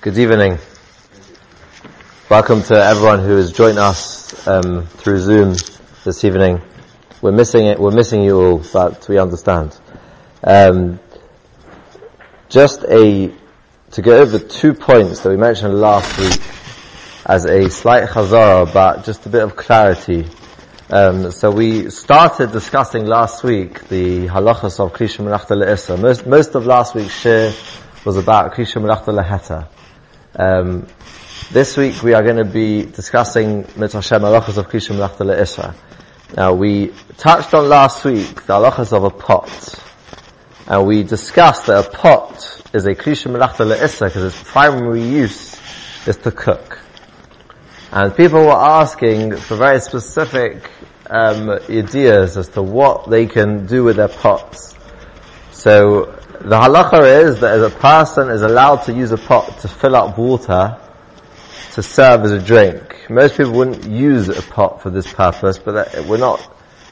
Good evening. Welcome to everyone who has joined us um, through Zoom this evening. We're missing it. We're missing you all, but we understand. Um, just a to go over two points that we mentioned last week as a slight chazara, but just a bit of clarity. Um, so we started discussing last week the halachas of Krisha Melachta Le'issa. Most, most of last week's share was about Krisha Melachta Leheta. Um, this week we are going to be discussing Mitzvah halachas of Krisha Melachta Le'issa. Now we touched on last week the halachas of a pot. And we discussed that a pot is a Krisha Melachta Le'issa because its primary use is to cook. And people were asking for very specific um, ideas as to what they can do with their pots. So the halacha is that a person is allowed to use a pot to fill up water to serve as a drink. Most people wouldn't use a pot for this purpose, but that, we're not,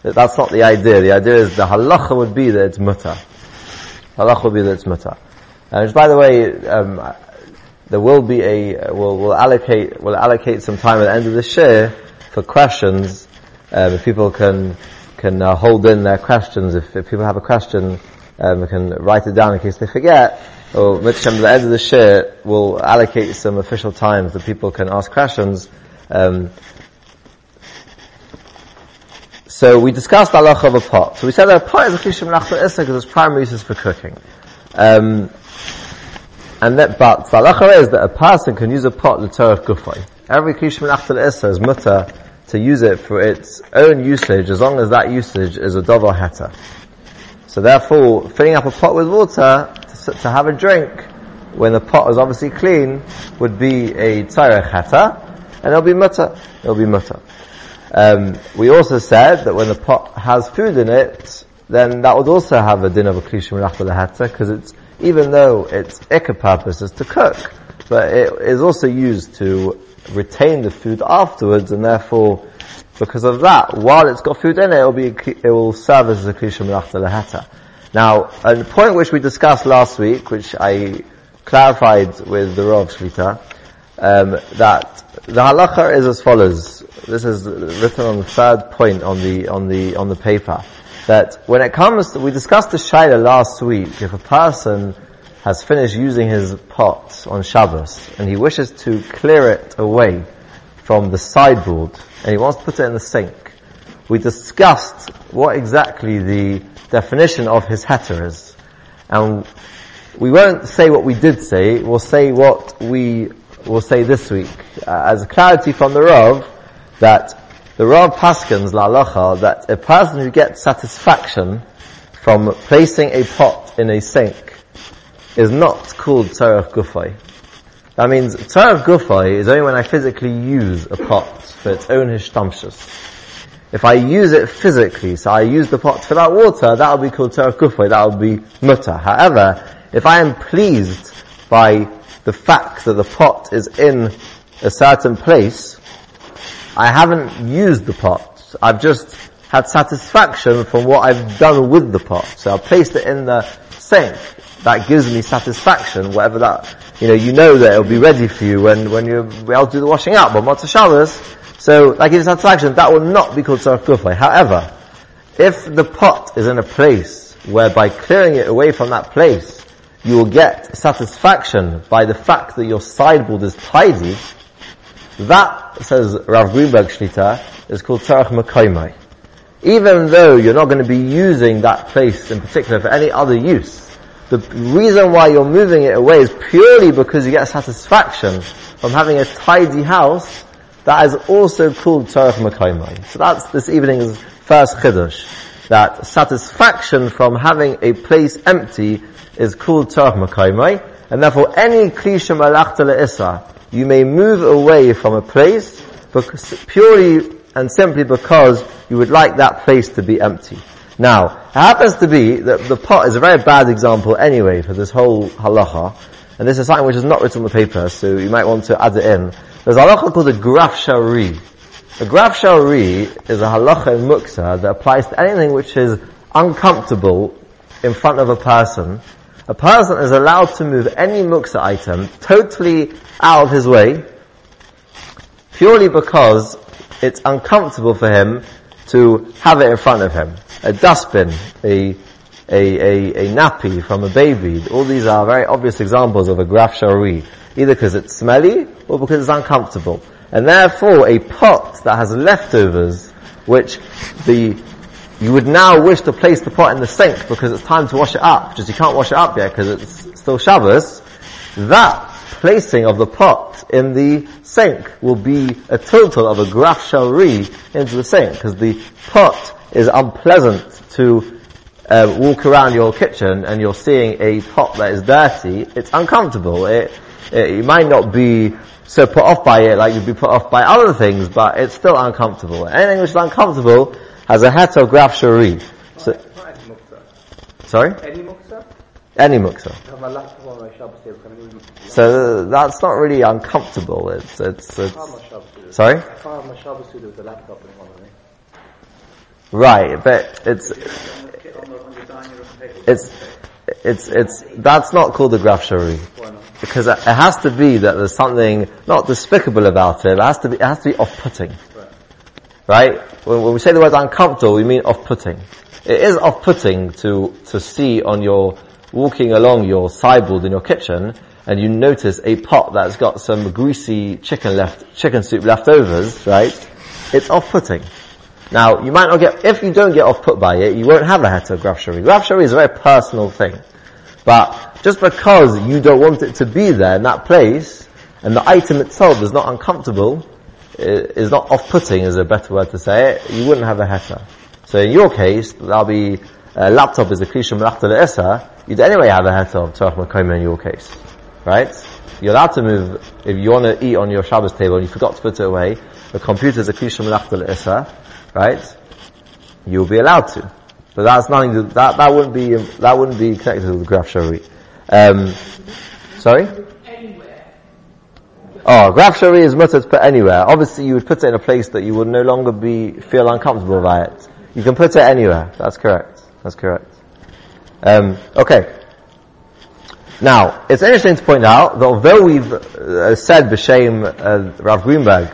that's not the idea. The idea is the halacha would be that it's mutter. Halacha would be that it's mutter. And by the way, um, there will be a, we'll, we'll allocate, we'll allocate some time at the end of the share for questions um, if people can can uh, hold in their questions, if, if people have a question, um, we can write it down in case they forget. Or at the end of the share, we'll allocate some official times that people can ask questions. Um, so we discussed the halacha of a pot. So we said that a pot is a klishim nachta issa because its primary use is for cooking. Um, and that, but the halacha is that a person can use a pot to terach gufay. Every klishim nachta issa is mutter to use it for its own usage as long as that usage is a davar heta. So therefore, filling up a pot with water to, to, have a drink when the pot is obviously clean would be a tzarech and it'll be mutter. It'll be mutter. Um, we also said that when the pot has food in it, then that would also have a din of a klishim because it's, even though its ikka purpose is to cook, but it is also used to retain the food afterwards, and therefore, because of that, while it's got food in it, it will be, it will serve as a klisha melachta leheta. Now, a point which we discussed last week, which I clarified with the Rav Shlita, um, that the halacha is as follows. This is written on the third point on the on the on the paper. That when it comes, to, we discussed the shaila last week. If a person has finished using his pot on Shabbos and he wishes to clear it away from the sideboard and he wants to put it in the sink, we discussed what exactly the definition of his heter is. And we won't say what we did say, we'll say what we will say this week. Uh, as a clarity from the Rav, that the Rav Paskins, La Lacha, that a person who gets satisfaction from placing a pot in a sink is not called Tzarech Gufay. That means Tzarech Gufay is only when I physically use a pot for its own hishtamshus. If I use it physically, so I use the pot fill out water, that will be called Tzarech Gufay, that will be mutter. However, if I am pleased by the fact that the pot is in a certain place, I haven't used the pot. I've just had satisfaction from what I've done with the pot. So I placed it in the sink that gives me satisfaction, whatever that, you know, you know that it'll be ready for you when, when you're able to do the washing up, but Motzah Shabbos, so that gives satisfaction, that will not be called Tzarech Kufay. However, if the pot is in a place where by clearing it away from that place, you will get satisfaction by the fact that your sideboard is tidy, that, says Rav Greenberg Shlita, is called Tzarech Makaimai. Even though you're not going to be using that place in particular for any other use, the reason why you're moving it away is purely because you get satisfaction from having a tidy house that is also called Makaimai. So that's this evening's first chiddush. That satisfaction from having a place empty is called Makaimai, and therefore any klisha malachta le'isa, you may move away from a place because, purely and simply because you would like that place to be empty. Now, it happens to be that the pot is a very bad example anyway for this whole halacha, and this is something which is not written on the paper, so you might want to add it in. There's a halacha called a graf shari. A graf shari is a halacha in muksa that applies to anything which is uncomfortable in front of a person, A person is allowed to move any muksa item totally out of his way, purely because it's uncomfortable for him to have it in front of him. A dustbin, a, a, a, a nappy from a baby, all these are very obvious examples of a graf shari, either because it's smelly or because it's uncomfortable. And therefore a pot that has leftovers, which the you would now wish to place the pot in the sink because it's time to wash it up, just you can't wash it up yet because it's still Shabbos, that placing of the pot in the sink will be a total of a graf shari into the sink because the pot is unpleasant to uh, walk around your kitchen and you're seeing a pot that is dirty. It's uncomfortable. It, it, you might not be so put off by it like you'd be put off by other things, but it's still uncomfortable. Anything which is uncomfortable has a het of graf shari. So, sorry? Any muksa? Any muksa. I have my laptop on my Shabbos table. Can I move So that's not really uncomfortable. It's, it's, I have my it's, sorry? Right, but it's, it's, it's, it's, that's not called a graf. Because it it has to be that there's something not despicable about it, it has to be, it has to be off-putting. Right? When, when we say the word uncomfortable, we mean off-putting. It is off-putting to, to see on your, walking along your sideboard in your kitchen, and you notice a pot that's got some greasy chicken left, chicken soup leftovers, right? It's off-putting. Now, you might not get, if you don't get off-put by it, you won't have a heta graf shari. Graf shari is a very personal thing. But just because you don't want it to be there in that place, and the item itself is not uncomfortable, is not off-putting is a better word to say it, you wouldn't have a heta. So in your case, that'll be, uh, laptop is a klisha melachta le'isa, you'd anyway have a heta of tzarech makoma in your case. Right? You're allowed to move, if you want to eat on your Shabbos table and you forgot to put it away, the computer is a klisha melachta le'isa, right? You'll be allowed to. But that's nothing to, that, that wouldn't be, that wouldn't be connected to the graph shari. Um, sorry? Oh, graph shari is mutter to put anywhere. Obviously you would put it in a place that you would no longer be, feel uncomfortable by it. You can put it anywhere. That's correct. That's correct. Um, okay. Now, it's interesting to point out that although we've uh, said b'shem uh, Rav Greenberg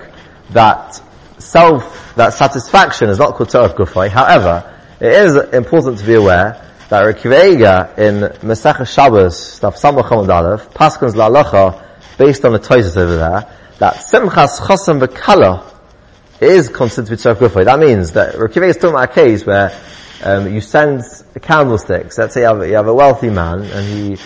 that self, that satisfaction is not called Torah Gufay, however, it is important to be aware that Rekiva in Mesach Shabbos, stuff Samach Hamad Aleph, Paskins La'alacha, based on the Toises over there, that Simchas Chosam V'Kala is considered to be Torah Gufay. That means that Rekiva is talking about a case where um, you send candlesticks. Let's say you have, you have a wealthy man and he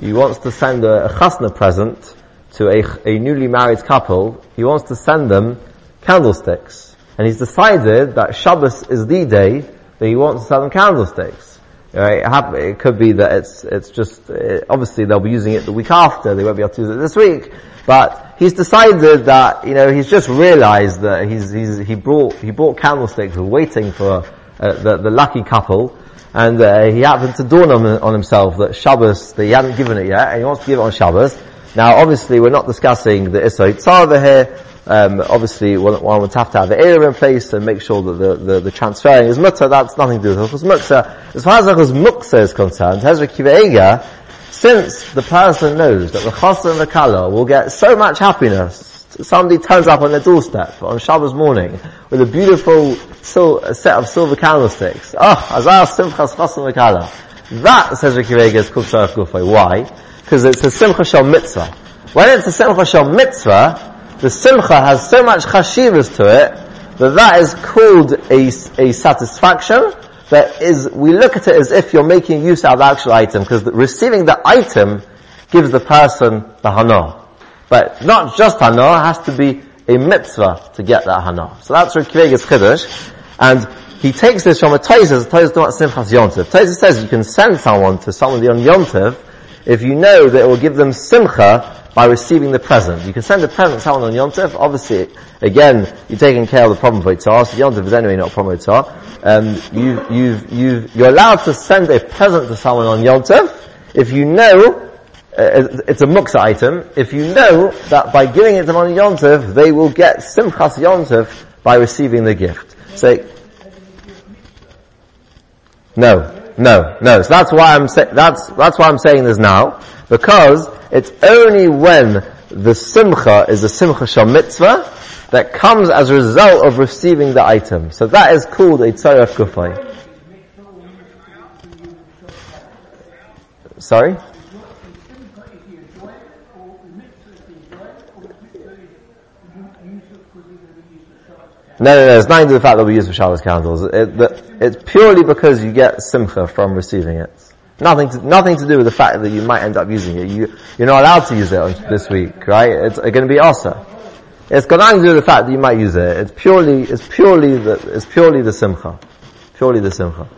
he wants to send a, a chasna present to a, a newly married couple. He wants to send them candlesticks, and he's decided that Shabbos is the day that he wants to sell them candlesticks. Right? It, could be that it's it's just uh, obviously they'll be using it the week after. They won't be able to use it this week, but he's decided that you know he's just realised that he's, he's he brought he bought candlesticks waiting for uh, the the lucky couple, and uh, he happened to dawn on, on himself that Shabbos that he hadn't given it yet, and he wants to give it on Shabbos. Now, obviously, we're not discussing the Issa over here. Um, obviously, one, one would have to have the area in place and make sure that the, the, the transferring is mutter. That's nothing to do with Hilchos Muksa. As far as Hilchos Muksa is concerned, Hezra Kiva since the person knows that the Chassan and the Kala will get so much happiness, somebody turns up on their doorstep on Shabbos morning with a beautiful sil- set of silver candlesticks. Oh, Azar Simchas Chassan and Kala. That, says Ricky Vega, is Tzarech Gufay. Why? Because it's a Simcha Shal Mitzvah. When it's a Simcha Shal Mitzvah, the Simcha has so much chashivas to it that that is called a, a satisfaction that is, we look at it as if you're making use of the actual item because receiving the item gives the person the hana. But not just hana, it has to be a mitzvah to get that hana. So that's Vegas Chiddush. And he takes this from a Taisus, Taisus not Simchas Yontiv. Taisus says you can send someone to someone on Yontiv if you know that it will give them simcha by receiving the present. You can send a present to someone on Yontif. Obviously, again, you're taking care of the problem for Yitzhar, so Yontif is anyway not a problem for Yitzhar. Um, you, you've, you've, you're allowed to send a present to someone on Yontif if you know uh, it's a muksa item, if you know that by giving it to them on Yontif, they will get simchas Yontif by receiving the gift. So, no. No, no. So that's why I'm sa- that's that's why I'm saying this now because it's only when the simcha is a simcha shal mitzvah that comes as a result of receiving the item. So that is called a tzarech gufay. Sorry? No, no, no, it's nothing to the fact that we use for Shabbos candles. It, the, it's purely because you get simcha from receiving it. Nothing to, nothing to do with the fact that you might end up using it. You, you're not allowed to use it this week, right? It's going to be asa. It's got nothing to do with the fact that you might use it. It's purely, it's purely the, it's purely the simcha. Purely the simcha.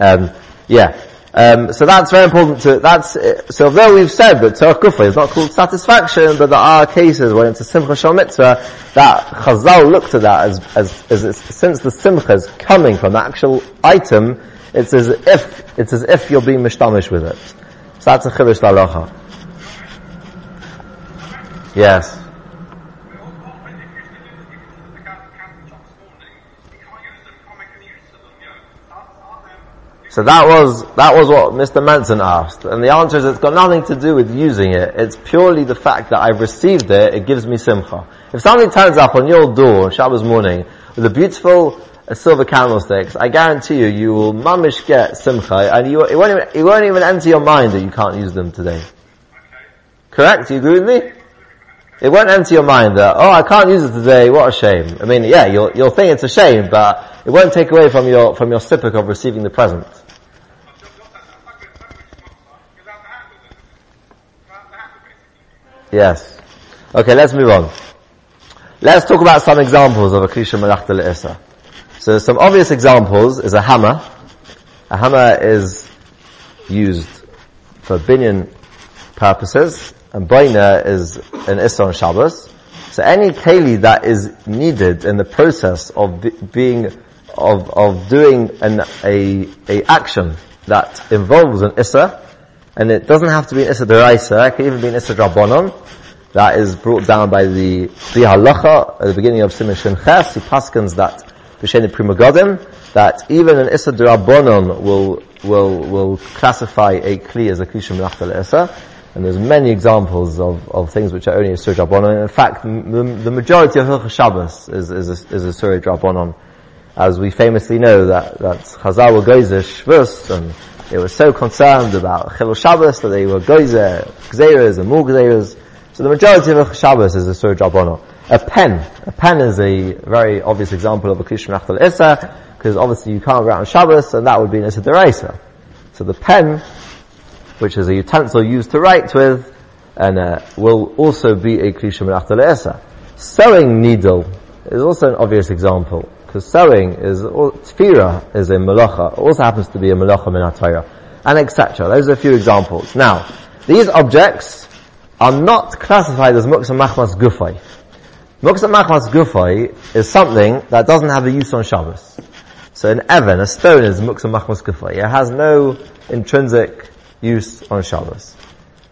Um, yeah. Um, so that's very important to, that's, so although we've said that Torah Kufa is not called satisfaction, but there are cases where it's a Simcha Shal Mitzvah, that Chazal looked at that as, as, as since the Simcha is coming from the actual item, it's as if, it's as if you're being mishtamish with it. So that's a Chivish Lalacha. Yes. So that was, that was what Mr. Manson asked. And the answer is it's got nothing to do with using it. It's purely the fact that I've received it, it gives me simcha. If something turns up on your door on Shabbos morning with a beautiful uh, silver candlesticks, I guarantee you, you will mamish get simcha and you, it, won't even, it won't even enter your mind that you can't use them today. Correct? Do you agree with me? It won't enter your mind that, oh, I can't use it today, what a shame. I mean, yeah, you'll, you'll think it's a shame, but it won't take away from your, from your sipuk of receiving the present. Yes. Okay, let's move on. Let's talk about some examples of a klisha malachta le'isa. So some obvious examples is a hammer. A hammer is used for binyan purposes, and boina is an issa on Shabbos. So any keli that is needed in the process of being, of, of doing an, a, a action that involves an issa, and it doesn't have to be an Issa Deraisa, it can even be an Issa Drabonon. That is brought down by the Pri Halacha at the beginning of Simon Shem Ches. He paskins that B'Sheni Pri Megadim, that even an Issa Drabonon will, will, will classify a Kli as a Kli Shem Issa. And there's many examples of, of things which are only a Surah Drabonon. In fact, the, the majority of Hilchah Shabbos is, is a, is a Surah Drabonon. As we famously know that, that Chazal will go Shvus and they were so concerned about Chilul Shabbos that they were goizer, gzeiras and more. So the majority of Shabbos is a Surah Drabono. A pen. A pen is a very obvious example of a Klish Menachtal Issa, because obviously you can't write on Shabbos, and that would be an Issa Deraisa. So the pen, which is a utensil used to write with, and uh, will also be a Klish Menachtal Issa. Sewing needle is also an obvious example because sewing is, tefira is a malacha, it also happens to be a malacha minatayra, and etc. Those are a few examples. Now, these objects are not classified as muksa machmas gufay. Muksa machmas gufay is something that doesn't have a use on Shabbos. So an Evan, a stone is muksa machmas gufay. It has no intrinsic use on Shabbos.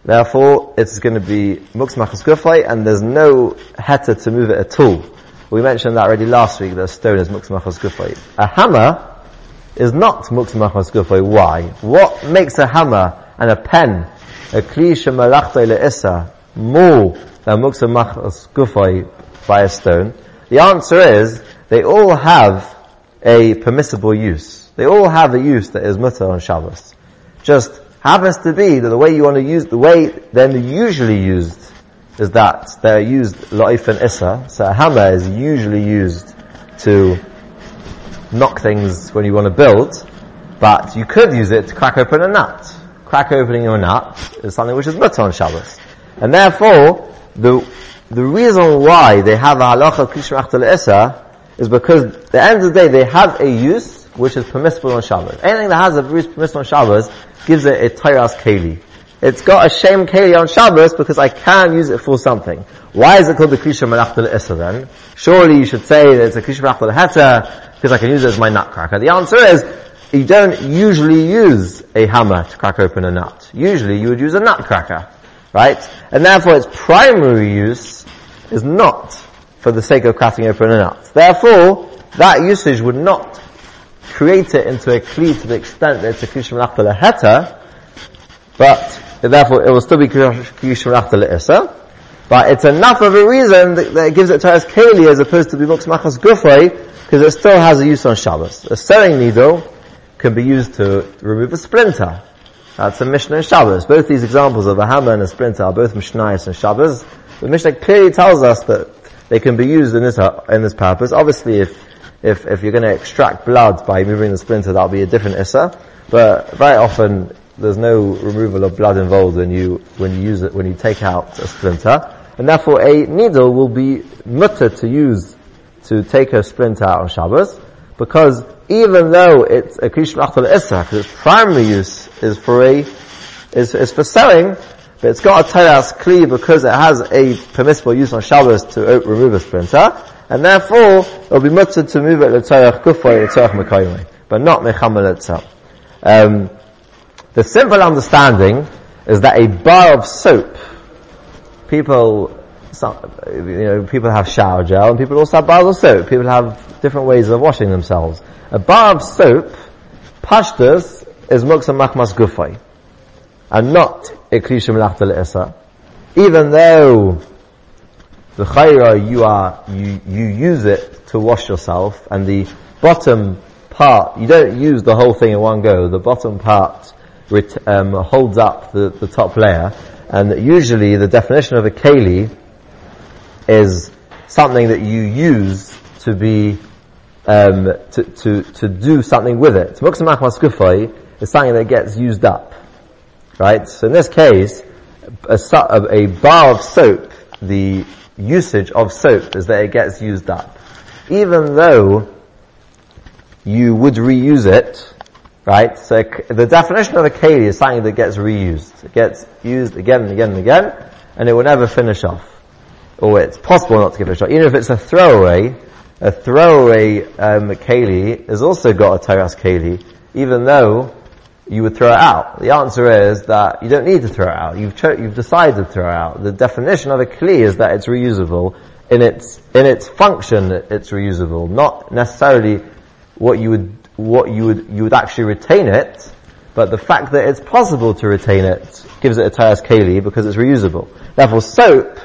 Therefore, it's going to be muksa machmas gufay, and there's no heta to move it at all. We mentioned that already last week, that a stone is muksamachos gufay. A hammer is not muksamachos gufay. Why? What makes a hammer and a pen, a kli shemalachta le'issa, more than muksamachos gufay by a stone? The answer is, they all have a permissible use. They all have a use that is mutter on Shabbos. Just happens to be that the way you want to use, the way they're usually used is that they're used la'if and issa. So a hammer is usually used to knock things when you want to build, but you could use it to crack open a nut. Crack opening a nut is something which is mutter on Shabbos. And therefore, the, the reason why they have a halacha kishmach issa is because at the end of the day they have a use which is permissible on Shabbos. Anything that has a use permissible on Shabbos gives it a tayras keli. It's got a shame keli on Shabbos because I can use it for something. Why is it called the Krisha Malachta Issa then? Surely you should say that it's a Krisha Malachta Heta because I can use it as my nutcracker. The answer is, you don't usually use a hammer to crack open a nut. Usually you would use a nutcracker. Right? And therefore its primary use is not for the sake of cracking open a nut. Therefore, that usage would not create it into a kli to the extent that it's a kli shemlachta leheta, but therefore it will still be kli shemlachta le'isa. But it's enough of a reason that, that it gives it to us keli as opposed to be machmas gufay, because it still has a use on Shabbos. A sewing needle can be used to remove a splinter. That's a Mishnah and Shabbos. Both these examples of a hammer and a splinter are both Mishnayos and Shabbos. The Mishnah clearly tells us that they can be used in this, in this purpose. Obviously if, if, if you're going to extract blood by moving the splinter, that'll be a different issa. But very often, there's no removal of blood involved when you, when you use it, when you take out a splinter. And therefore a needle will be mutter to use to take a splinter out on Shabbos, because even though it's a issa, because its primary use is for a, is, is for selling, but it's got a teras kli because it has a permissible use on Shabbos to remove a splinter, and therefore it'll be mutter to move it l'tzarech kufoy l'tzarech mekayimai, but not mechamal itself. Um, the simple understanding is that a bar of soap, people some, you know, people have shower gel and people also have bars of soap. People have different ways of washing themselves. A bar of soap, pashtus, is muksa machmas gufay. And not a klishim lachta Even though the chayra you are, you, you use it to wash yourself and the bottom part, you don't use the whole thing in one go. The bottom part um, holds up the, the top layer and usually the definition of a keli is something that you use to be um, to, to, to do something with it. Muksamach maskufay is something that gets used up. Right? So in this case, a, a bar of soap, the usage of soap is that it gets used up. Even though you would reuse it, right? So the definition of a keli is something that gets reused. It gets used again and again and again, and it will never finish off or it's possible not to give it a shot. Even if it's a throwaway, a throwaway um, keli has also got a teras keli, even though you would throw it out. The answer is that you don't need to throw it out. You've cho- you've decided to throw it out. The definition of a kli is that it's reusable. In its in its function, it's reusable. Not necessarily what you would what you would you would actually retain it, but the fact that it's possible to retain it gives it a teras keli because it's reusable. Therefore, soap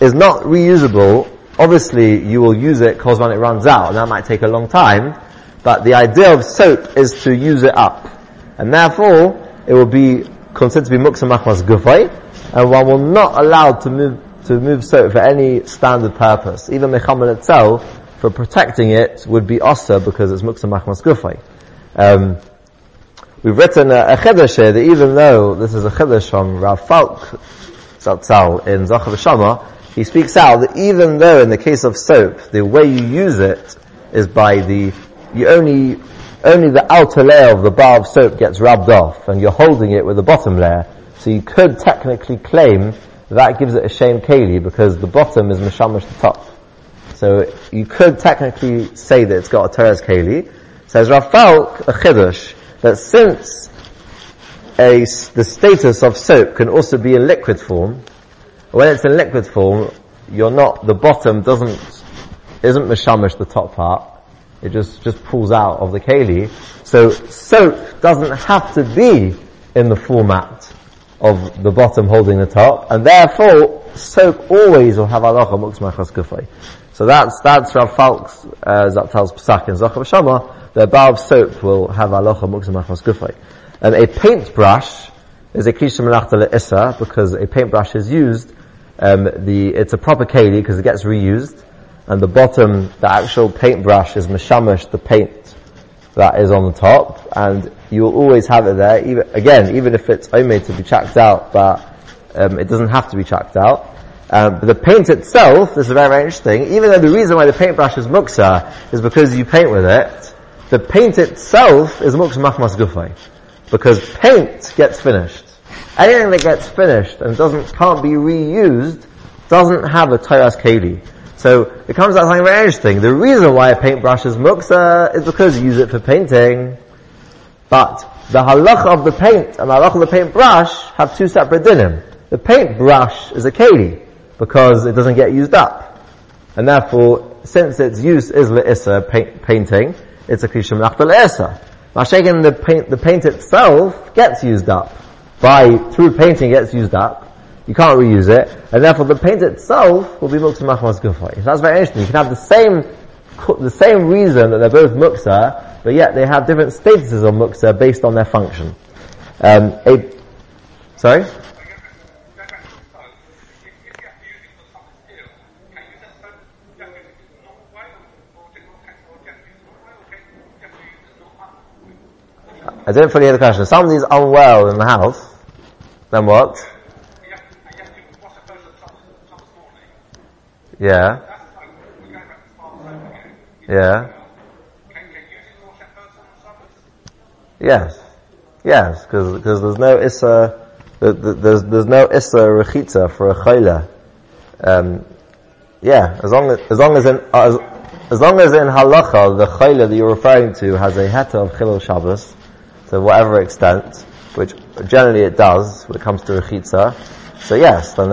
is not reusable, obviously you will use it because when it runs out, and that might take a long time, but the idea of soap is to use it up. And therefore, it will be considered to be muksa machmas gufay, and one will not allow to move, to move soap for any standard purpose. Even mechaman itself, for protecting it, would be osa because it's muksa machmas gufay. Um, we've written a, a here that even though this is a chiddush from Rav Falk Zatzal in Zachor V'Shamor, he speaks out that even though in the case of soap, the way you use it is by the, you only, only the outer layer of the bar of soap gets rubbed off and you're holding it with the bottom layer. So you could technically claim that gives it a shame keli because the bottom is mashamash the top. So you could technically say that it's got a teres keli. Says Rafael a chiddush that since a, the status of soap can also be in liquid form, when it's in liquid form, you're not, the bottom doesn't, isn't mashamish the top part. It just, just pulls out of the keli. So soap doesn't have to be in the format of the bottom holding the top, and therefore soap always will have halacha muksmachas kufay. So that's, that's Rav Falk's, uh, Zaptal's Pesach in Zachor V'Shamor, the bar of soap will have halacha muksmachas kufay. And a paintbrush is a klisha melachta issa because a paintbrush is used um, the, it's a proper keli because it gets reused, and the bottom, the actual paintbrush is mashamish, the paint that is on the top, and you will always have it there, even, again, even if it's only to be chucked out, but um, it doesn't have to be chucked out. Um, but the paint itself, this is very, very interesting, even though the reason why the paintbrush is muksa is because you paint with it, the paint itself is muksa machmas gufay. Because paint gets finished. Anything that gets finished and doesn't, can't be reused doesn't have a Tayas Keli. So it comes out something very interesting. The reason why a paintbrush is muksa is because you use it for painting. But the halach of the paint and the halach of the paintbrush have two separate dinim. The paintbrush is a keli because it doesn't get used up. And therefore, since its use is le'issa, paint, painting, it's a kli shemalachta le'esa. Mashaken, the paint, the paint itself gets used up. By, through painting gets used up. You can't reuse it, and therefore the paint itself will be muksa machmas. So that's very interesting. You can have the same, the same reason that they're both muksa, but yet they have different statuses of muksa based on their function. Um, a, sorry? I don't fully hear the question. Somebody's unwell in the house, then what? Yeah. Yeah. Yes. Yes, because there's no issa, there's there's no issa rechitza for a chayla. Um, yeah, as long as as long as in as, as long as in halacha the chayla that you're referring to has a heta of chilul Shabbos, to whatever extent, which generally it does when it comes to rechitza. So yes, then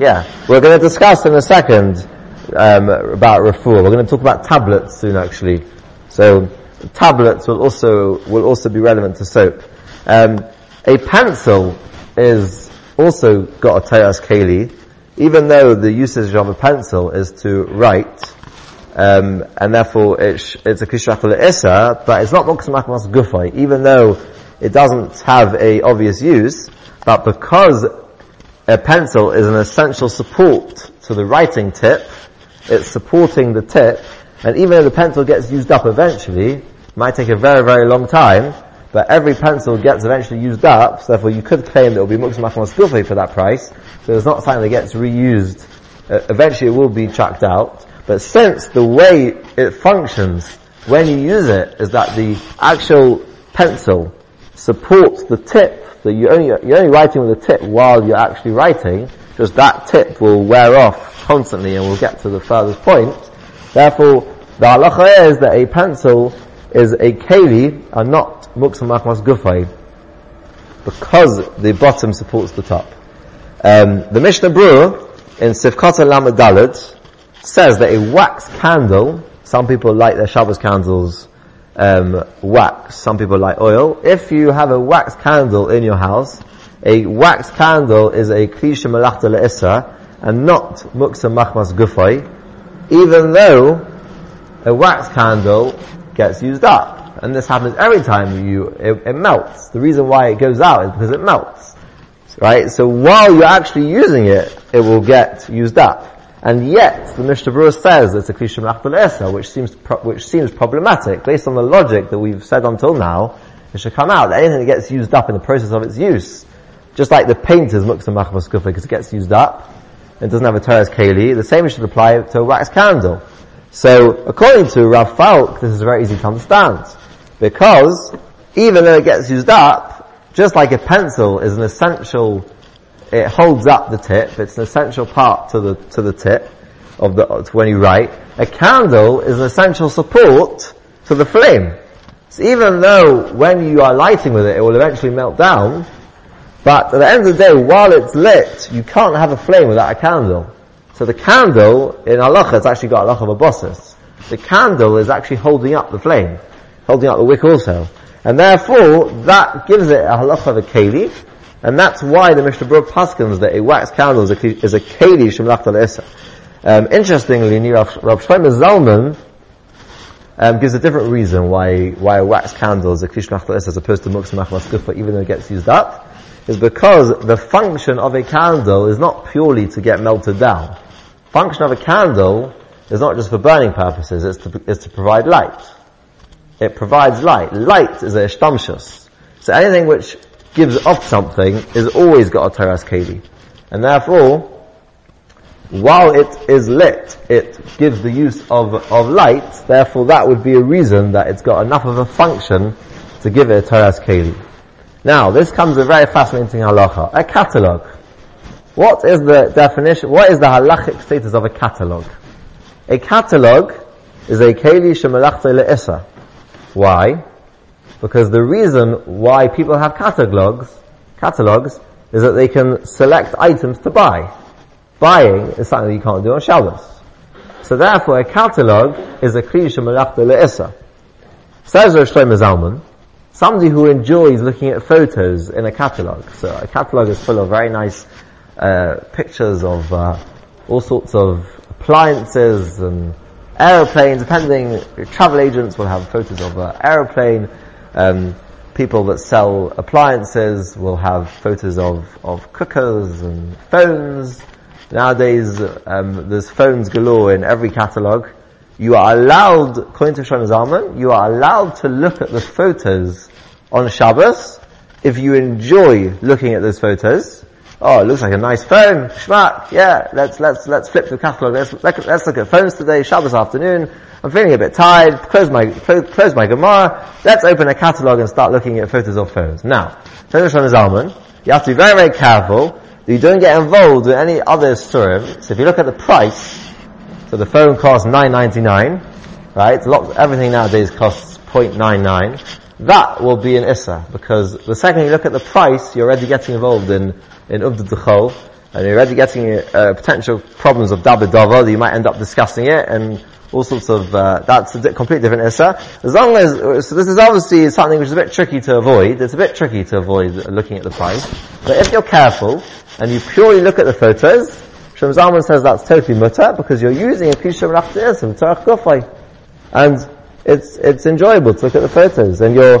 yeah, we're going to discuss in a second um, about refuah. We're going to talk about tablets soon, actually. So tablets will also will also be relevant to soap. Um, a pencil is also got a teras keli, even though the usage of a pencil is to write, um, and therefore it's, it's a kishatul isa, but it's not moksamak mas gufay, even though it doesn't have a obvious use, but because a pencil is an essential support to the writing tip, it's supporting the tip, and even if the pencil gets used up eventually, it might take a very, very long time, but every pencil gets eventually used up, so therefore you could claim that it will be Muksim Achmas for that price, so it's not something that gets reused. Uh, eventually it will be chucked out, but since the way it functions when you use it is that the actual pencil supports the tip, that you only, you're only writing with a tip while you're actually writing, just that tip will wear off constantly and we'll get to the furthest point. Therefore, the halacha is that a pencil is a keli and not muksam machmas gufay because the bottom supports the top. Um, the Mishnah Berurah in Sifkata Lamed Dalet says that a wax candle, some people light their Shabbos candles um, wax, some people like oil. If you have a wax candle in your house, a wax candle is a klisha malachta le'isa and not muksa machmas gufay, even though a wax candle gets used up. And this happens every time you, it, it melts. The reason why it goes out is because it melts. Right? So while you're actually using it, it will get used up. And yet, the Mishnah Berurah says it's a Klishim Esa, which seems, pro- which seems problematic. Based on the logic that we've said until now, it should come out that anything that gets used up in the process of its use, just like the paint is Muksa Machmas because it gets used up, it doesn't have a Teres Keli, the same should apply to a wax candle. So, according to Rav Falk, this is very easy to understand. Because, even though it gets used up, just like a pencil is an essential, it holds up the tip, it's an essential part to the, to the tip of the, when you write, a candle is an essential support to the flame. So even though when you are lighting with it, it will eventually melt down, but at the end of the day, while it's lit, you can't have a flame without a candle. So the candle, in halacha, has actually got halacha of a bosses. The candle is actually holding up the flame, holding up the wick also. And therefore, that gives it a halacha of a keli, and that's why the Mishnah Berurah paskins that a wax candle is a, is a keli shemlach isa. Um, interestingly, Rav, Shlomo Zalman um, gives a different reason why why a wax candle is a klish as opposed to muksa machmas even though it gets used up, is because the function of a candle is not purely to get melted down function of a candle is not just for burning purposes, it's to, it's to provide light. It provides light. Light is a shtamshus. So anything which gives off something is always got a teras keli. And therefore, while it is lit, it gives the use of, of light, therefore that would be a reason that it's got enough of a function to give it a teras keli. Now, this comes a very fascinating halacha, a catalogue. What is the definition, what is the halachic status of a catalog? A catalog is a keli shemelachta le'isa. Why? Because the reason why people have catalogs, catalogs, is that they can select items to buy. Buying is something you can't do on Shabbos. So therefore a catalog is a kli shemelachta le'isa. Says Rav Shlomo Zalman, somebody who enjoys looking at photos in a catalogue. So a catalogue is full of very nice uh, pictures of uh, all sorts of appliances and aeroplanes, depending, travel agents will have photos of an aeroplane, um, people that sell appliances will have photos of, of cookers and phones. Nowadays, um, there's phones galore in every catalogue. You are allowed, according to Shlomo Zalman, you are allowed to look at the photos on Shabbos if you enjoy looking at those photos. Oh, it looks like a nice phone. Schmack. Yeah, let's, let's, let's flip the catalogue. Let's, let's look at phones today, Shabbos afternoon. I'm feeling a bit tired. Close my, close, close my Gemara. Let's open a catalogue and start looking at photos of phones. Now, Shlomo Zalman, you have to be very, very careful that you don't get involved with any other surim. So if you look at the price, so the phone costs 9.99, right? Lot, everything nowadays costs 0.99. That will be an issa, because the second you look at the price, you're already getting involved in in Ubd Dechol, and you're already getting uh, potential problems of Dabadava, that you might end up discussing it, and all sorts of, uh, that's a di- completely different Issa. As long as, so this is obviously something which is a bit tricky to avoid, it's a bit tricky to avoid looking at the price, but if you're careful, and you purely look at the photos, Shlomo Zalman says that's totally mutter, because you're using a Kisha Rafta Isim, Tarach Gufay. And it's, it's enjoyable to look at the photos, and you're,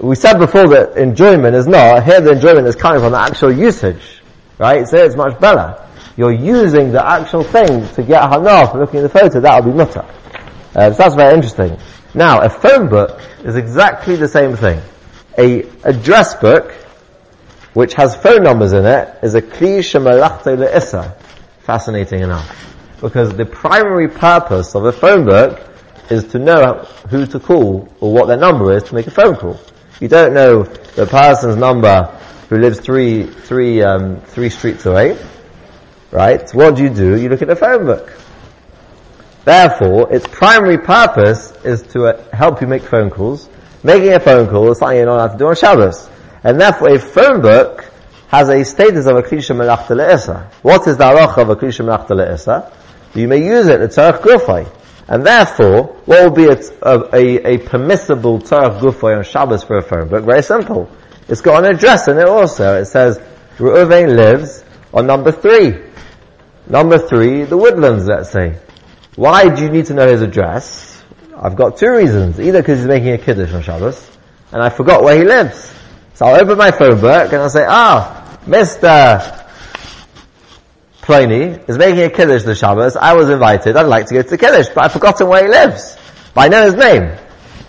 we said before that enjoyment is not, here the enjoyment is coming from the actual usage, right? So it's much better. You're using the actual thing to get hana from looking at the photo, that will be mutter. Uh, so that's very interesting. Now, a phone book is exactly the same thing. A address book, which has phone numbers in it, is a kli shemalachta le'issa. Fascinating enough. Because the primary purpose of a phone book is to know who to call or what their number is to make a phone call. You don't know the person's number who lives three, three, um, three streets away, right? What do you do? You look at the phone book. Therefore, its primary purpose is to uh, help you make phone calls. Making a phone call is something you're not allowed to do on Shabbos. And therefore, a phone book has a status of a klisha melachta le'isa. What is the halacha of a klisha melachta? You may use it, it's tzarech gufay. And therefore, what will be a, a, a permissible Torah Gufay on Shabbos for a phone book? Very simple. It's got an address in it also. It says, Reuven lives on number three. Number three, the woodlands, let's say. Why do you need to know his address? I've got two reasons. Either because he's making a kiddush on Shabbos, and I forgot where he lives. So I'll open my phone book and I'll say, ah, Mr. Pliny is making a Kiddush the Shabbos. I was invited. I'd like to go to the Kiddush, but I've forgotten where he lives. But I know his name.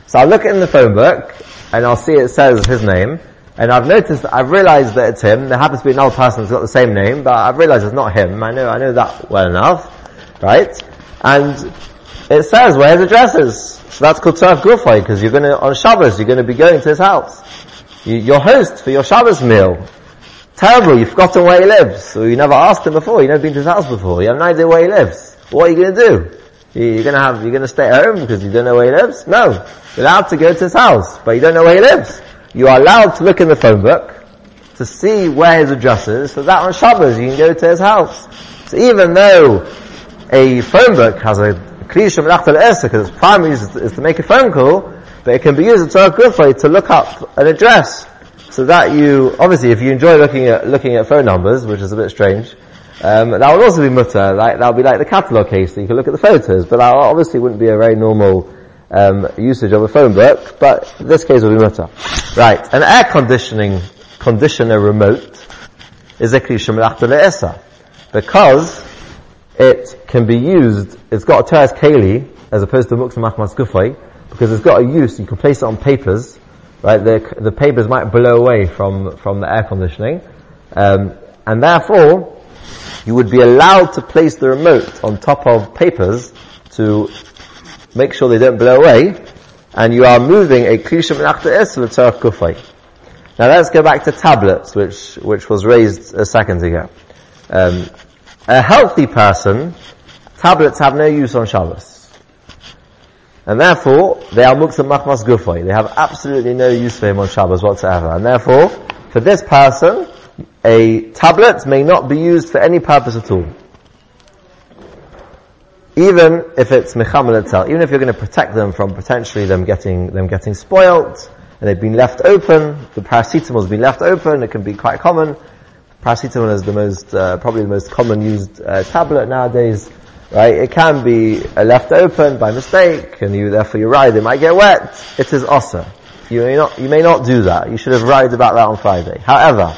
So I'll look in the phone book, and I'll see it says his name, and I've noticed, I've realized that it's him. There happens to be another person who's got the same name, but I've realized it's not him. I know, I know that well enough. Right? And it says where his address is. So that's called Tzarech Gufay, because you're gonna, on Shabbos, you're gonna be going to his house. You, your host for your Shabbos meal Terrible, you've forgotten where he lives. Or you never asked him before, you've never been to his house before, you have no idea where he lives. What are you gonna do? You're gonna have, you're gonna stay at home because you don't know where he lives? No. You're allowed to go to his house, but you don't know where he lives. You are allowed to look in the phone book to see where his address is, so that on Shabbos you can go to his house. So even though a phone book has a Menachta L'Esa, because its primary use is to make a phone call, but it can be used a good to look up an address. So that you, obviously if you enjoy looking at, looking at phone numbers, which is a bit strange, um, that would also be mutter, like, that would be like the catalogue case, so you can look at the photos, but that obviously wouldn't be a very normal, um, usage of a phone book, but this case would be mutter. Right, an air conditioning, conditioner remote is a melachta because it can be used, it's got a teres keli, as opposed to muksa machmas gufay, because it's got a use, you can place it on papers, right? The, the papers might blow away from, from the air conditioning. Um, and therefore, you would be allowed to place the remote on top of papers to make sure they don't blow away, and you are moving a klisha menachta esel kufay. Now let's go back to tablets, which, which was raised a second ago. Um, a healthy person, tablets have no use on Shabbos. And therefore, they are muktzah machmas gufay. They have absolutely no use for him on Shabbos whatsoever. And therefore, for this person, a tablet may not be used for any purpose at all. even if it's itself, even if you're going to protect them from potentially them getting them getting spoilt, and they've been left open, the paracetamol's been left open, it can be quite common. Paracetamol is the most, uh, probably the most common used uh, tablet nowadays, right? It can be left open by mistake, and you therefore you ride, it might get wet. It is osa. You may not, you may not do that. You should have worried about that on Friday. However,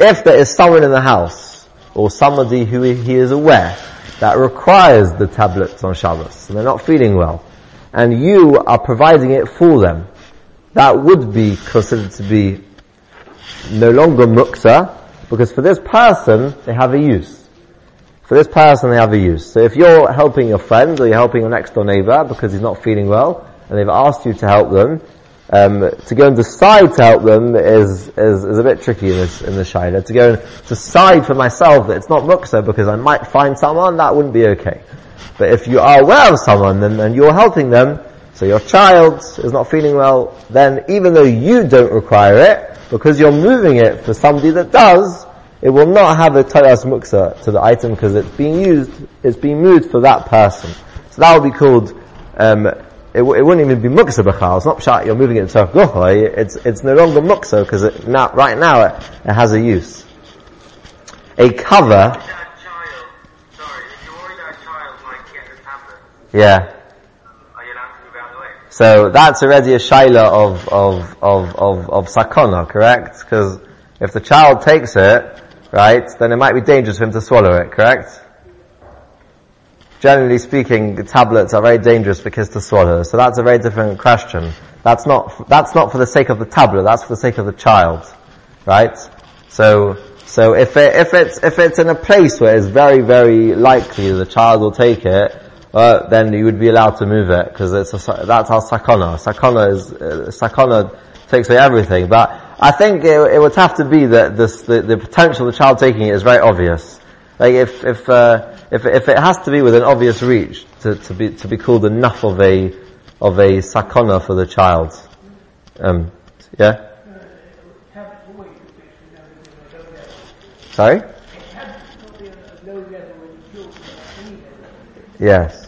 if there is someone in the house, or somebody who he is aware that requires the tablets on Shabbos, and they're not feeling well, and you are providing it for them, that would be considered to be no longer muksa, because for this person, they have a use. For this person, they have a use. So if you're helping your friend, or you're helping your next door neighbor because he's not feeling well, and they've asked you to help them, um, to go and decide to help them is, is, is a bit tricky in this, in the Shaila. To go and decide for myself that it's not muksa because I might find someone, that wouldn't be okay. But if you are aware of someone and, and you're helping them, so your child is not feeling well, then even though you don't require it, because you're moving it for somebody that does, it will not have a tayas muksa to the item because it's being used, it's being moved for that person. So that would be called um, it, it wouldn't even be muksa b'chal. It's not pshat, you're moving it to gochoy. It's, it's no longer muksa because it, now, right now it, it has a use. A cover. Yeah. So that's already a shaila of, of, of, of, of sakona, correct? Because if the child takes it, right, then it might be dangerous for him to swallow it, correct? generally speaking, tablets are very dangerous for kids to swallow. So that's a very different question. That's not, that's not for the sake of the tablet, that's for the sake of the child. Right? So, so if it, if it's, if it's in a place where it's very, very likely the child will take it, uh, then you would be allowed to move it, because it's a, that's our sakana. Sakana is, uh, sakona takes away everything, but I think it, it would have to be that this, the, the potential of the child taking it is very obvious. Like if, if, uh, if, if it has to be within obvious reach to, to be, to be called enough of a, of a sakona for the child. Um, yeah? Sorry? Yes.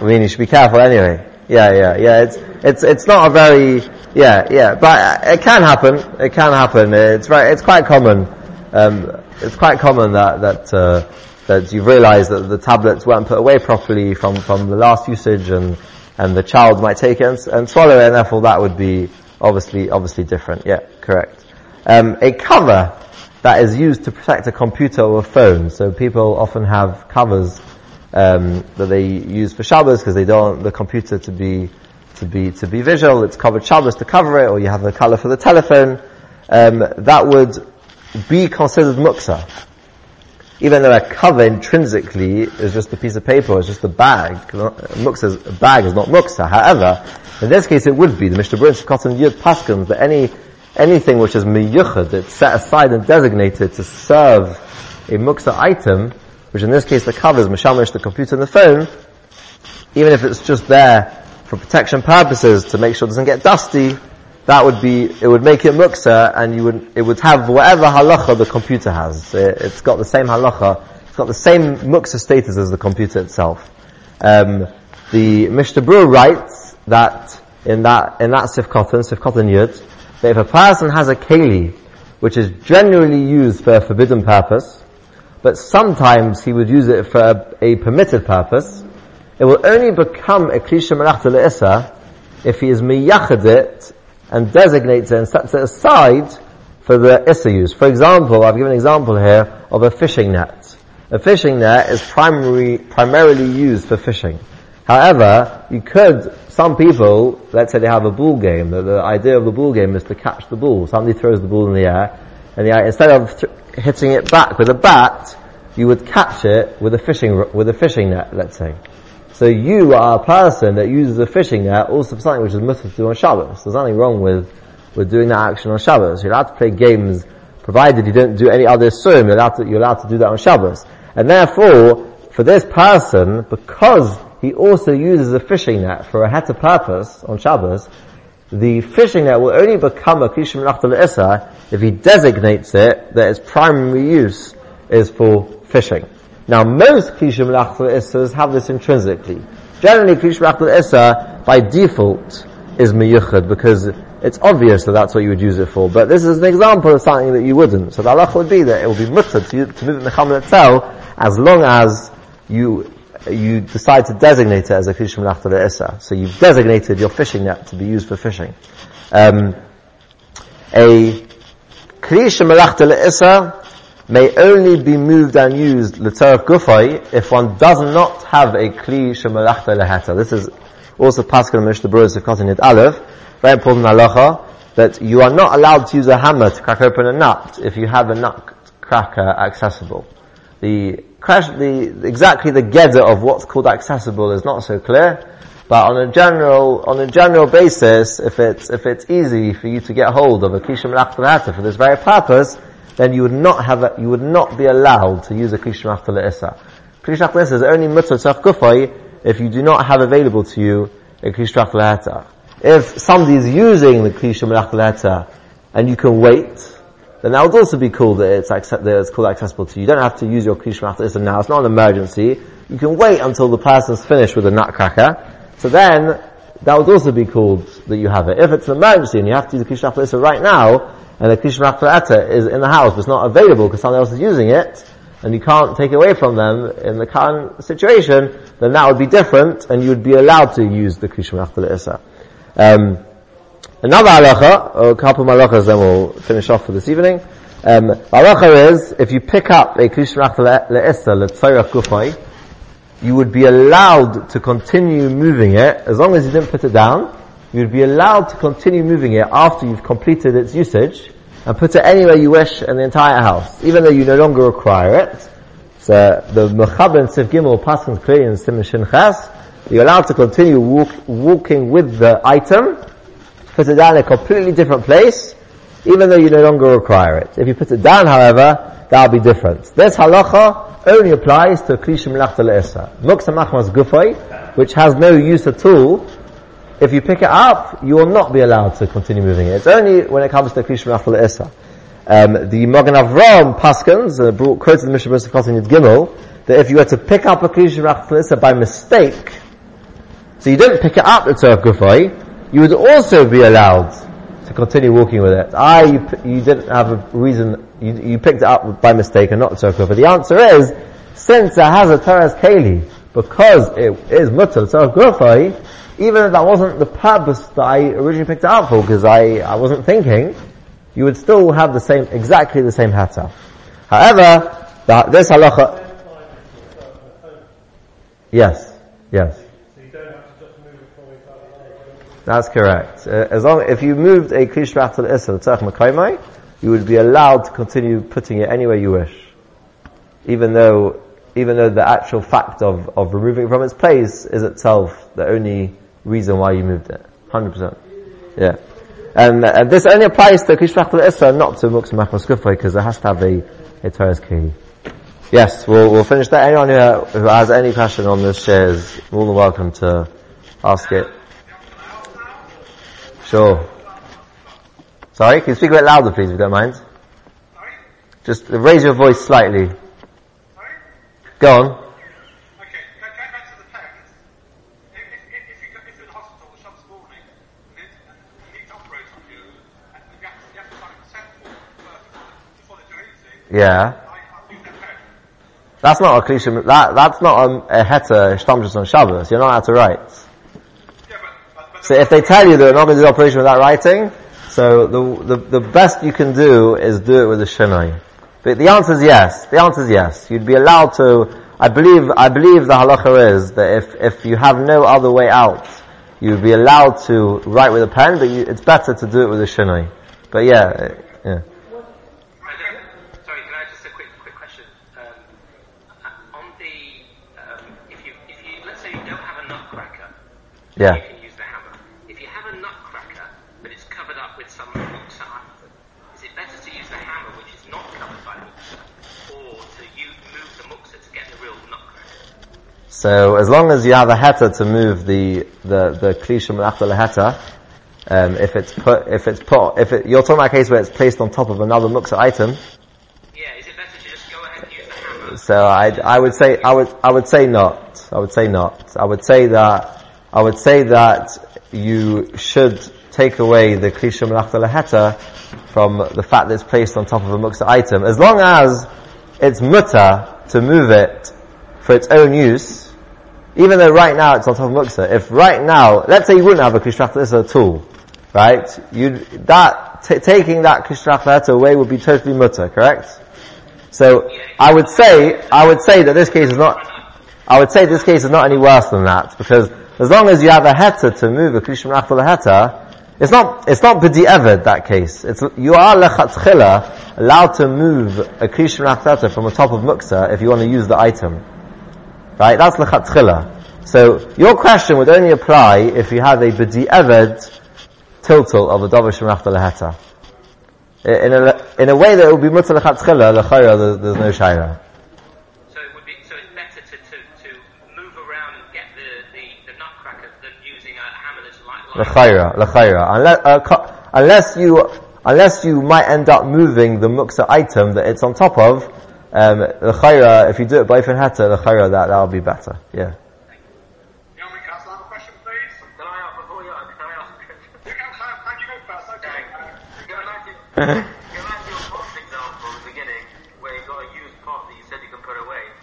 I mean, you should be careful anyway. Yeah, yeah, yeah. It's, it's, it's not a very, yeah, yeah, but it can happen. It can happen. It's right, it's quite common. Um, it's quite common that, that, uh, that you've realized that the tablets weren't put away properly from, from the last usage and, and the child might take it and, and swallow it and therefore that would be obviously, obviously different. Yeah, correct. Um, a cover that is used to protect a computer or a phone. So people often have covers um, that they use for Shabbos because they don't want the computer to be to be to be visual. It's covered Shabbos to cover it, or you have the color for the telephone. Um, that would be considered muksa even though a cover intrinsically is just a piece of paper, it's just a bag. Muksa, a bag is not muksa. However, in this case it would be. The Mishnah Berurah Cotton Yud Paskins that any, anything which is miyuchad, it's set aside and designated to serve a muksa item, which in this case the cover is mishamish, the computer and the phone, even if it's just there for protection purposes to make sure it doesn't get dusty, that would be, it would make it muksa and you would, it would have whatever halacha the computer has. It, has got the same halacha, it's got the same muksa status as the computer itself. Um, the Mishnah Berurah writes that in that, in that Sifkotan, Sifkotan Yud, that if a person has a keli, which is generally used for a forbidden purpose, but sometimes he would use it for a, a permitted purpose, it will only become a klisha malach if he is miyachad it and designates it and sets it aside for the Issa use. For example, I've given an example here of a fishing net. A fishing net is primary, primarily used for fishing. However, you could, some people, let's say they have a ball game, the, the idea of the ball game is to catch the ball. Somebody throws the ball in the air, and the, instead of th- hitting it back with a bat, you would catch it with a fishing, with a fishing net, let's say. So you are a person that uses a fishing net also for something which is mutter to do on Shabbos. There's nothing wrong with, with doing that action on Shabbos. You're allowed to play games provided you don't do any other surim, you're allowed to, you're allowed to do that on Shabbos. And therefore, for this person, because he also uses a fishing net for a heta purpose on Shabbos, the fishing net will only become a kishim isa if he designates it that its primary use is for fishing. Now, most Klisha Melachta Issas have this intrinsically. Generally, Klisha Melachta Issa, by default, is miyuchad because it's obvious that that's what you would use it for. But this is an example of something that you wouldn't. So the halacha would be that it would be mutter to, to move it mechamen itself as long as you you decide to designate it as a klish melachta issa. So you've designated your fishing net to be used for fishing. Um, a klish melachta issa may only be moved and used l'tzarech gufay if one does not have a kli shemalachta leheta. This is also Pascal Mishnah Berurah of Kotin Aleph, very important halacha, that you are not allowed to use a hammer to crack open a nut if you have a nut cracker accessible. The crash, the, exactly the gedder of what's called accessible is not so clear, but on a general, on a general basis, if it's, if it's easy for you to get hold of a kishim lachtanata for this very purpose, then you would not have a, you would not be allowed to use a kishim lachtanata. Kishim lachtanata is only mitzvah tzaf if you do not have available to you a kishim lachtanata. If somebody is using the kli shemalach and you can wait, then that would also be cool that uh, it's, accept, that it's called accessible to you. You don't have to use your kli shemalach now. It's not an emergency. You can wait until the person's finished with the nutcracker. So then, that would also be called that you have it. If it's an emergency and you have to use the kli right now, and the kli shemalach is in the house, but it's not available because someone else is using it, and you can't take it away from them in the current situation, then that would be different, and you would be allowed to use the kli shemalach um, another halacha, a couple of halachas, then we'll finish off for this evening. Um, halacha is, if you pick up a klish le'esta le'tzorach gufay, you would be allowed to continue moving it, as long as you didn't put it down, you would be allowed to continue moving it after you've completed its usage, and put it anywhere you wish in the entire house, even though you no longer require it. So the Mechaber and Siv Gimel Paschal clearly in Simon Shin Chas, you're allowed to continue walk, walking with the item, put it down in a completely different place, even though you no longer require it. If you put it down, however, that'll be different. This halacha only applies to klishim lachta le'esa. Muksa machmas gufay, which has no use at all, if you pick it up, you will not be allowed to continue moving it. It's only when it comes to klishim lachta le'esa. Um, the Magen Avram Paskins, uh, brought, quoted the Mishnah Berurah in Gimel, that if you were to pick up a klishim lachta le'esa by mistake, so you didn't pick it up at Tzorach Gufay, you would also be allowed to continue walking with it. Ah, you, you didn't have a reason, you, you picked it up by mistake and not Tzorach Gufay. The answer is, since it has a Teres Keli, because it is Mutter Tzorach Gufay, even if that wasn't the purpose that I originally picked it up for, because I, I wasn't thinking, you would still have the same, exactly the same hatter. However, that, this halacha, yes, yes. That's correct. Uh, as long if you moved a klish to the isra tzach you would be allowed to continue putting it anywhere you wish, even though even though the actual fact of, of removing it from its place is itself the only reason why you moved it. Hundred percent. Yeah. And, and, this only applies to the isra, not to muksa machmas because it has to have a a Torah's key. Yes, we'll, we'll finish that. Anyone who, who has any question on this share is more than welcome to ask it. Sure. Sorry, can you speak a bit louder please if you don't mind? Sorry? Just raise your voice slightly. Sorry? Go on. Okay, going back to the parents. If, if, if, you go, if you're in the hospital, the shop's morning, you need to operate on you, and you have, you have to find consent before they do anything. Yeah. That's not a cliche, that, that's not a, a heta, shtamjus on Shabbos. You're not allowed to write. So if they tell you they're not going to do the operation without writing, so the, the, the best you can do is do it with a shinoi. But the answer is yes. The answer is yes. You'd be allowed to, I believe, I believe the halacha is that if, if you have no other way out, you'd be allowed to write with a pen, but you, it's better to do it with a shinoi. But yeah, yeah. Yeah. So as long as you have a heta to move the the the klisha melachta leheta, um, if it's put if it's put if it, you're talking about a case where it's placed on top of another muksa item. Yeah, is it better to just go ahead and use the hammer? So I, I would say, I would, I would say not. I would say not. I would say that, I would say that you should take away the Klisha Melachta Laheta from the fact that it's placed on top of a muksa item. As long as it's mutter to move it for its own use, even though right now it's on top of muksa, if right now, let's say you wouldn't have a Klisha Melachta tool, right? You, that, t- taking that Klisha Melachta away would be totally mutter, correct? So I would say, I would say that this case is not, I would say this case is not any worse than that because as long as you have a heta to move a klishim after the heta, it's not, it's not b'di'evid that case. It's, you are lechatchila allowed to move a klishim after from the top of muksa if you want to use the item. Right? That's lechatchila. So your question would only apply if you have a b'di'evid tiltal of the davar shemachta leheta in a, in a way that it would be mutter lechatchila, lechayra, there's, there's no shaira. So it would be so it's better to, to, to move around and get the, the, the nutcrackers than using a hammer that's Lechayra, lechayra. Unless, uh, unless you, unless you might end up moving the muksa item that it's on top of, um, if you do it by Heta, lechayra, that, that'll be better. Yeah.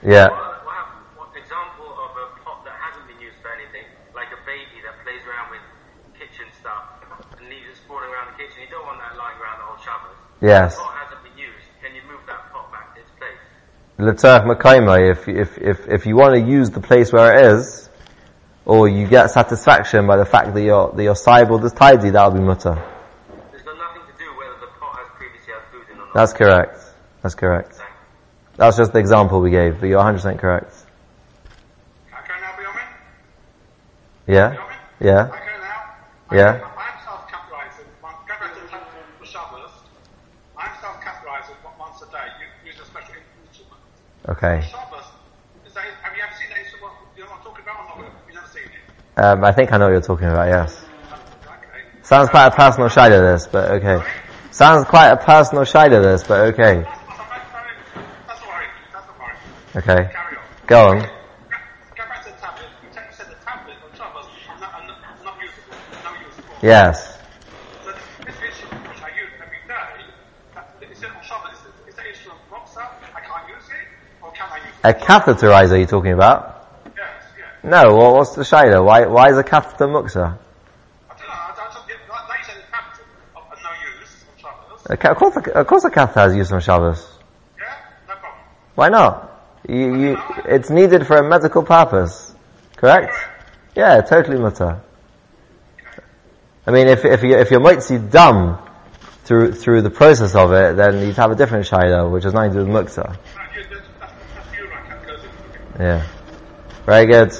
Young place? L'tzarech makaima, if, if, if, if you want to use the place where it is, or you get satisfaction by the fact that your, that your sideboard is tidy, that'll be mutter. There's got nothing to do whether the pot has previously had food in or not. That's correct. That's correct. That's just the example we gave, but you're 100% correct. Okay, now, Biomin? Yeah? Biomin? Yeah? Okay, now. Yeah. Okay, I'm self-capitalizing. Go back to the time for Shabbos. I'm self-capitalizing once a day u- using a special instrument. Okay. Shabbos, is that, have you ever seen that instrument? You know what I'm talking about or not? You've never seen it? Um, I think I know what you're talking about, yes. Sounds quite a personal shade of this, but okay. Sounds quite a personal shade of this, but okay. Okay. Go on. Go back to the tablet. You take- you said the tablet on Shabbos are not, are not, not usable. No usable. Yes. So this instrument which I use every day, that, is it on Shabbos? Is, it- is that instrument boxer? I can't use it? Or can I use it? A catheterizer you're talking about? Yes, yes. No, well, what's the shader? Why, why is a catheter muksa? I don't know. I, I just, like like you said, the tablet of, of no use on Shabbos. A course, a, of course a catheter has use on Shabbos. Yeah? No problem. Why not? You, you, it's needed for a medical purpose. Correct? Yeah, totally mutter. I mean, if, if, you, if motzi dam through, through the process of it, then you'd have a different shader, which is nothing to do with muksa. Yeah. Very good.